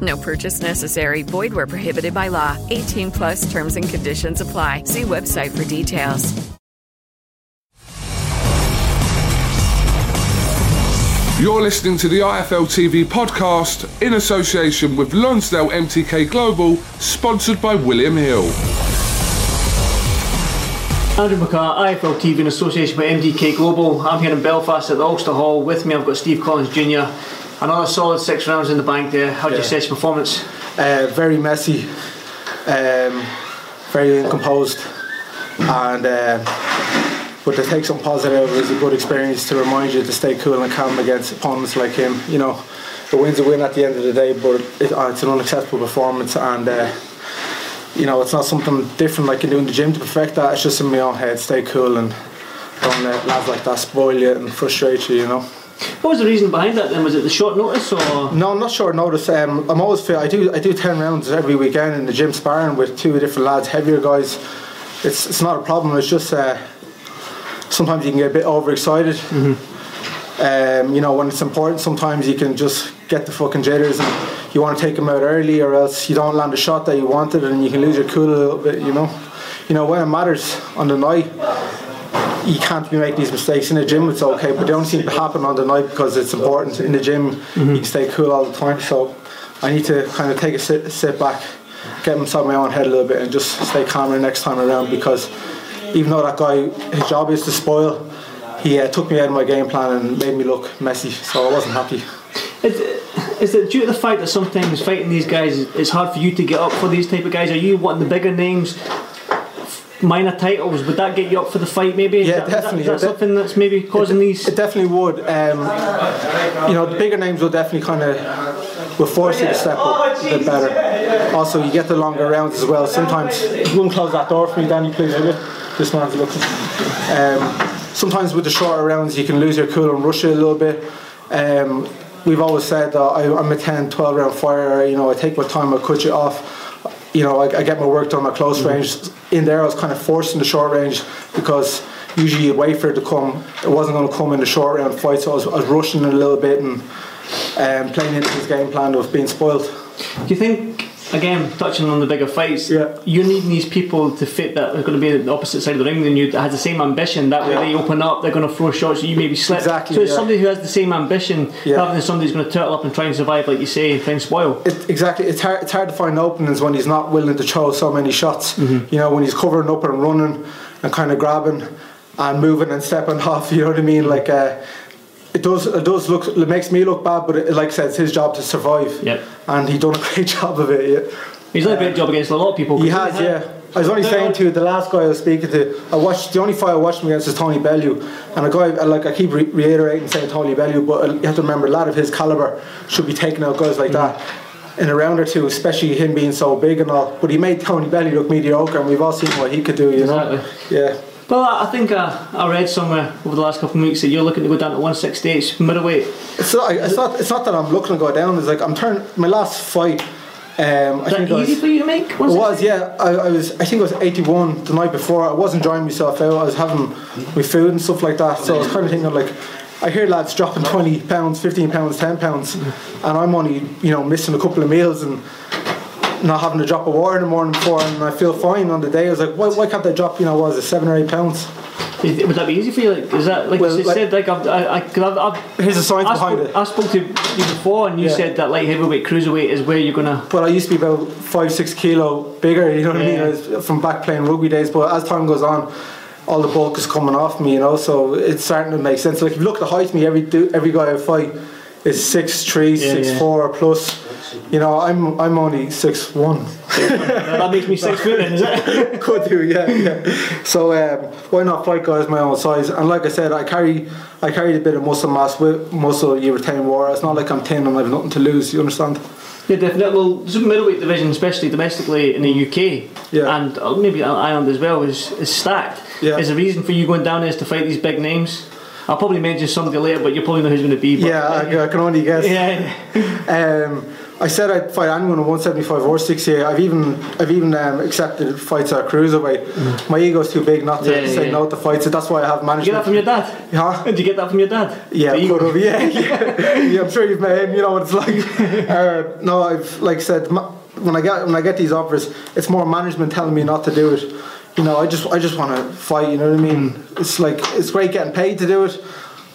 No purchase necessary. Void where prohibited by law. 18 plus terms and conditions apply. See website for details. You're listening to the IFL TV podcast in association with Lonsdale MTK Global, sponsored by William Hill. Andrew McCart, IFL TV in association with MTK Global. I'm here in Belfast at the Ulster Hall. With me, I've got Steve Collins Jr. Another solid six rounds in the bank there. How you Yeah. assess performance? Uh, very messy, um, very uncomposed, and uh, but to take some positive is a good experience to remind you to stay cool and calm against opponents like him. You know, the win's a win at the end of the day, but it, uh, it's an unacceptable performance, and uh, you know it's not something different like you do in the gym to perfect that. It's just in my own head. Stay cool and don't let lads like that spoil you and frustrate you. You know. What was the reason behind that then? Was it the short notice or? No, I'm not short notice. Um, I'm always fit. I do I do ten rounds every weekend in the gym sparring with two different lads, heavier guys. It's it's not a problem. It's just uh, sometimes you can get a bit overexcited. Um, you know when it's important, sometimes you can just get the fucking jitters and you want to take them out early, or else you don't land a shot that you wanted, and you can lose your cool a little bit. You know, you know when it matters on the night you can't be making these mistakes in the gym. It's okay, but they don't seem to happen on the night because it's important. In the gym, you can stay cool all the time. So I need to kind of take a sit, sit back, get inside my own head a little bit, and just stay calmer next time around. Because even though that guy, his job is to spoil, he uh, took me out of my game plan and made me look messy. So I wasn't happy. Is, is it due to the fact that sometimes fighting these guys, it's hard for you to get up for these type of guys? Are you wanting the bigger names? Minor titles, would that get you up for the fight? Maybe. Yeah, that- is that- definitely. Is that, Yeah, something that's maybe causing these? It definitely would. Um, you know, the bigger names will definitely kind of will force you to step up a bit better. Also, you get the longer rounds as well. Sometimes you wouldn't close that door for me, Danny, please, will you? This man's looking. Um, sometimes with the shorter rounds, you can lose your cool and rush it a little bit. Um, we've always said that I, I'm a 10, 12 round fighter. You know, I take my time, I cut you off. You know, I, I get my work done at close range. In there, I was kind of forced the short range because usually you'd wait for it to come. It wasn't going to come in the short round fight, so I was, I was rushing it a little bit and um, playing into his game plan of being spoiled. Do you think, again, touching on the bigger fights, you need these people to fit that are going to be at the opposite side of the ring than you that has the same ambition. That way they open up, they're going to throw shots, you maybe slip. Exactly, So it's yeah. somebody who has the same ambition Yeah. rather than somebody who's going to turtle up and try and survive, like you say, and try and spoil. It, exactly. It's hard. It's hard to find openings when he's not willing to throw so many shots. You know, when he's covering up and running and kind of grabbing and moving and stepping off. You know what I mean? Like, uh, it does. It does look. It makes me look bad, but it, like I said, it's his job to survive. Yep. And he done a great job of it. Yeah. He's done a great uh, job against a lot of people. He has, yeah. I was only saying to the last guy I was speaking to, I watched the only fight I watched him against is Tony Bellew, and a guy like I keep re- reiterating saying Tony Bellew, but you have to remember a lad of his caliber should be taking out guys like mm-hmm. that in a round or two, especially him being so big and all. But he made Tony Bellew look mediocre, and we've all seen what he could do, you know. Yeah. Well, I I think uh, I read somewhere over the last couple of weeks that you're looking to go down to 168 middleweight. It's not, it's not. It's not that I'm looking to go down. It's like I'm turning my last fight. Um, I think I easy was, for you to make? it was, yeah. I, I was. I think I was 81 the night before. I wasn't drying myself out. I was having my food and stuff like that. So I was kind of thinking like, I hear lads dropping 20 pounds, 15 pounds, 10 pounds, and I'm only you know missing a couple of meals and not having to drop a water in the morning before, and I feel fine on the day. I was like, why, why can't I drop? You know, what was it seven or eight pounds? Is- Would that be easy for you? Like, is that like Well, you like- said? Like I've, I, I, cause I've, I've Here's the science I behind spoke, it. I spoke to you before, and you Yeah. said that light heavyweight, cruiserweight is where you're gonna. But I used to be about five, six kilo bigger, you know what I mean, I from back playing rugby days. But as time goes on, all the bulk is coming off me, you know, so it's starting to make sense. Like if you look at the height of me, every every guy I fight is six three, Yeah, six yeah. four plus. You know, I'm I'm only six one. that makes me six foot, is it? Could do, yeah, yeah. So um, why not fight guys my own size? And like I said, I carry I carry a bit of muscle mass with muscle. You retain water. It's not like I'm thin and I've nothing to lose. You understand? Yeah, definitely. Well, the middleweight division, especially domestically in the UK, Yeah. and uh, maybe Ireland as well, is, is stacked. Yeah. Is the reason for you going down is to fight these big names? I'll probably mention somebody later, but you probably know who's going to be. But, Yeah, I, I can only guess. yeah. Um, I said I'd fight anyone at 175 or 68. I've even I've even um, accepted fights at cruiserweight. My ego's too big not to Mm. Yeah, say yeah. no to fights. So that's why I have Did you get that from your dad? Huh? Did you get that from your dad? Yeah, could. Yeah, yeah, yeah. I'm sure you've met him. You know what it's like. Uh, no, I've like I said ma- when I get when I get these offers, it's more management telling me not to do it. You know, I just I just want to fight. You know what I mean? It's like it's great getting paid to do it,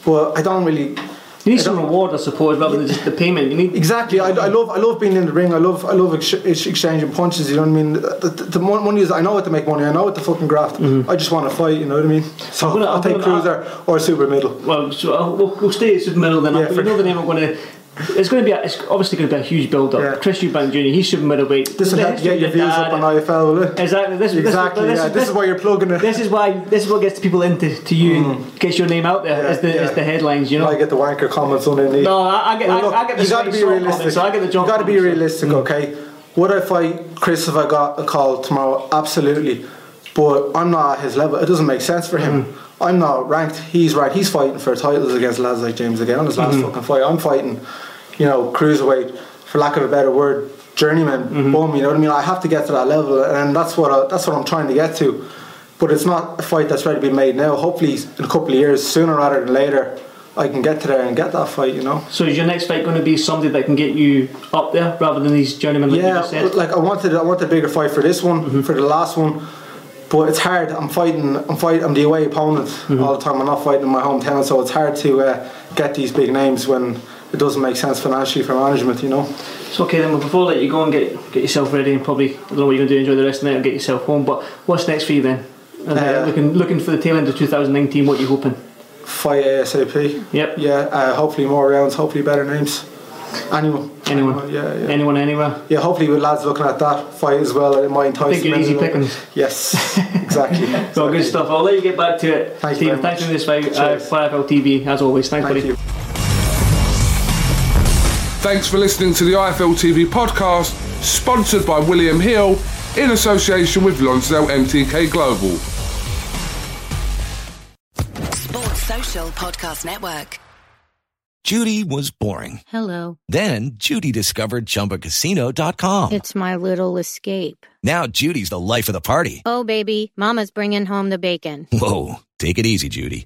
but I don't really. You need some reward, I suppose, rather than just the payment. You need Exactly. I, I love I love being in the ring. I love I love ex- ex- exchanging punches. You know what I mean? The, the, the money is I know what to make money. I know what to fucking graft. I just want to fight. You know what I mean? So gonna- I'll I'm take gonna- cruiser or super middle. Well, so uh, we'll, we'll stay at super middle then. Yeah, but for- you know the name I'm going to. It's going to be. A, it's obviously going to be a huge build up. Yeah. Chris Eubank Jr. He's super middleweight. This will The help history get your views up on IFL. It? Exactly. This, Exactly. This, yeah. This is why you're plugging it. This is why. This is what gets people into to you. Mm. Gets your name out there Mm. Yeah, as the yeah. as the headlines. You know. I get the wanker comments underneath. no, I, I get. Well, look, I, I get the you got to be realistic. comments, So I get the you got to be comments, so- realistic, mm. okay? Would I fight Chris if I got a call tomorrow? Absolutely, but I'm not at his level. It doesn't make sense for him. Mm. I'm not ranked. He's right. He's fighting for titles against lads like James DeGale on his last mm-hmm. fucking fight. I'm fighting, you know, cruiserweight, for lack of a better word, journeyman. Boom. You know what I mean? I have to get to that level, and that's what I, that's what I'm trying to get to. But it's not a fight that's ready to be made now. Hopefully, in a couple of years, sooner rather than later, I can get to there and get that fight. You know. So is your next fight going to be somebody that can get you up there rather than these journeymen like Yeah, like I wanted, I wanted a bigger fight for this one, Mm-hmm. for the last one, but it's hard. I'm fighting, I'm fighting, I'm the away opponent Mm-hmm. all the time. I'm not fighting in my hometown, so it's hard to uh, get these big names when it doesn't make sense financially for management. You know. So okay then, well, before I let you go and get get yourself ready and probably I don't know what you're going to do, enjoy the rest of the night and get yourself home. But what's next for you then? Uh, Uh, looking looking for the tail end of 2019. What are you hoping? Fight ASAP. Yep. Yeah. Uh, hopefully more rounds. Hopefully better names. Anyone. Anyone? Yeah. Yeah. Anyone anywhere? yeah, hopefully with lads looking at that fight as well, it might entice Think you're easy in a little pickings. Yes, exactly. So good stuff. I'll let you get back to it. Thank you Steve, thanks for this fight. Uh, FL TV as always. Thanks, Thank buddy. you. Thanks for listening to the IFL TV podcast, sponsored by William Hill in association with Lonsdale MTK Global. Sports Social Podcast Network. Judy was boring. Hello. Then Judy discovered ChumbaCasino.com. It's my little escape. Now Judy's the life of the party. Oh, baby, Mama's bringing home the bacon. Whoa, take it easy, Judy.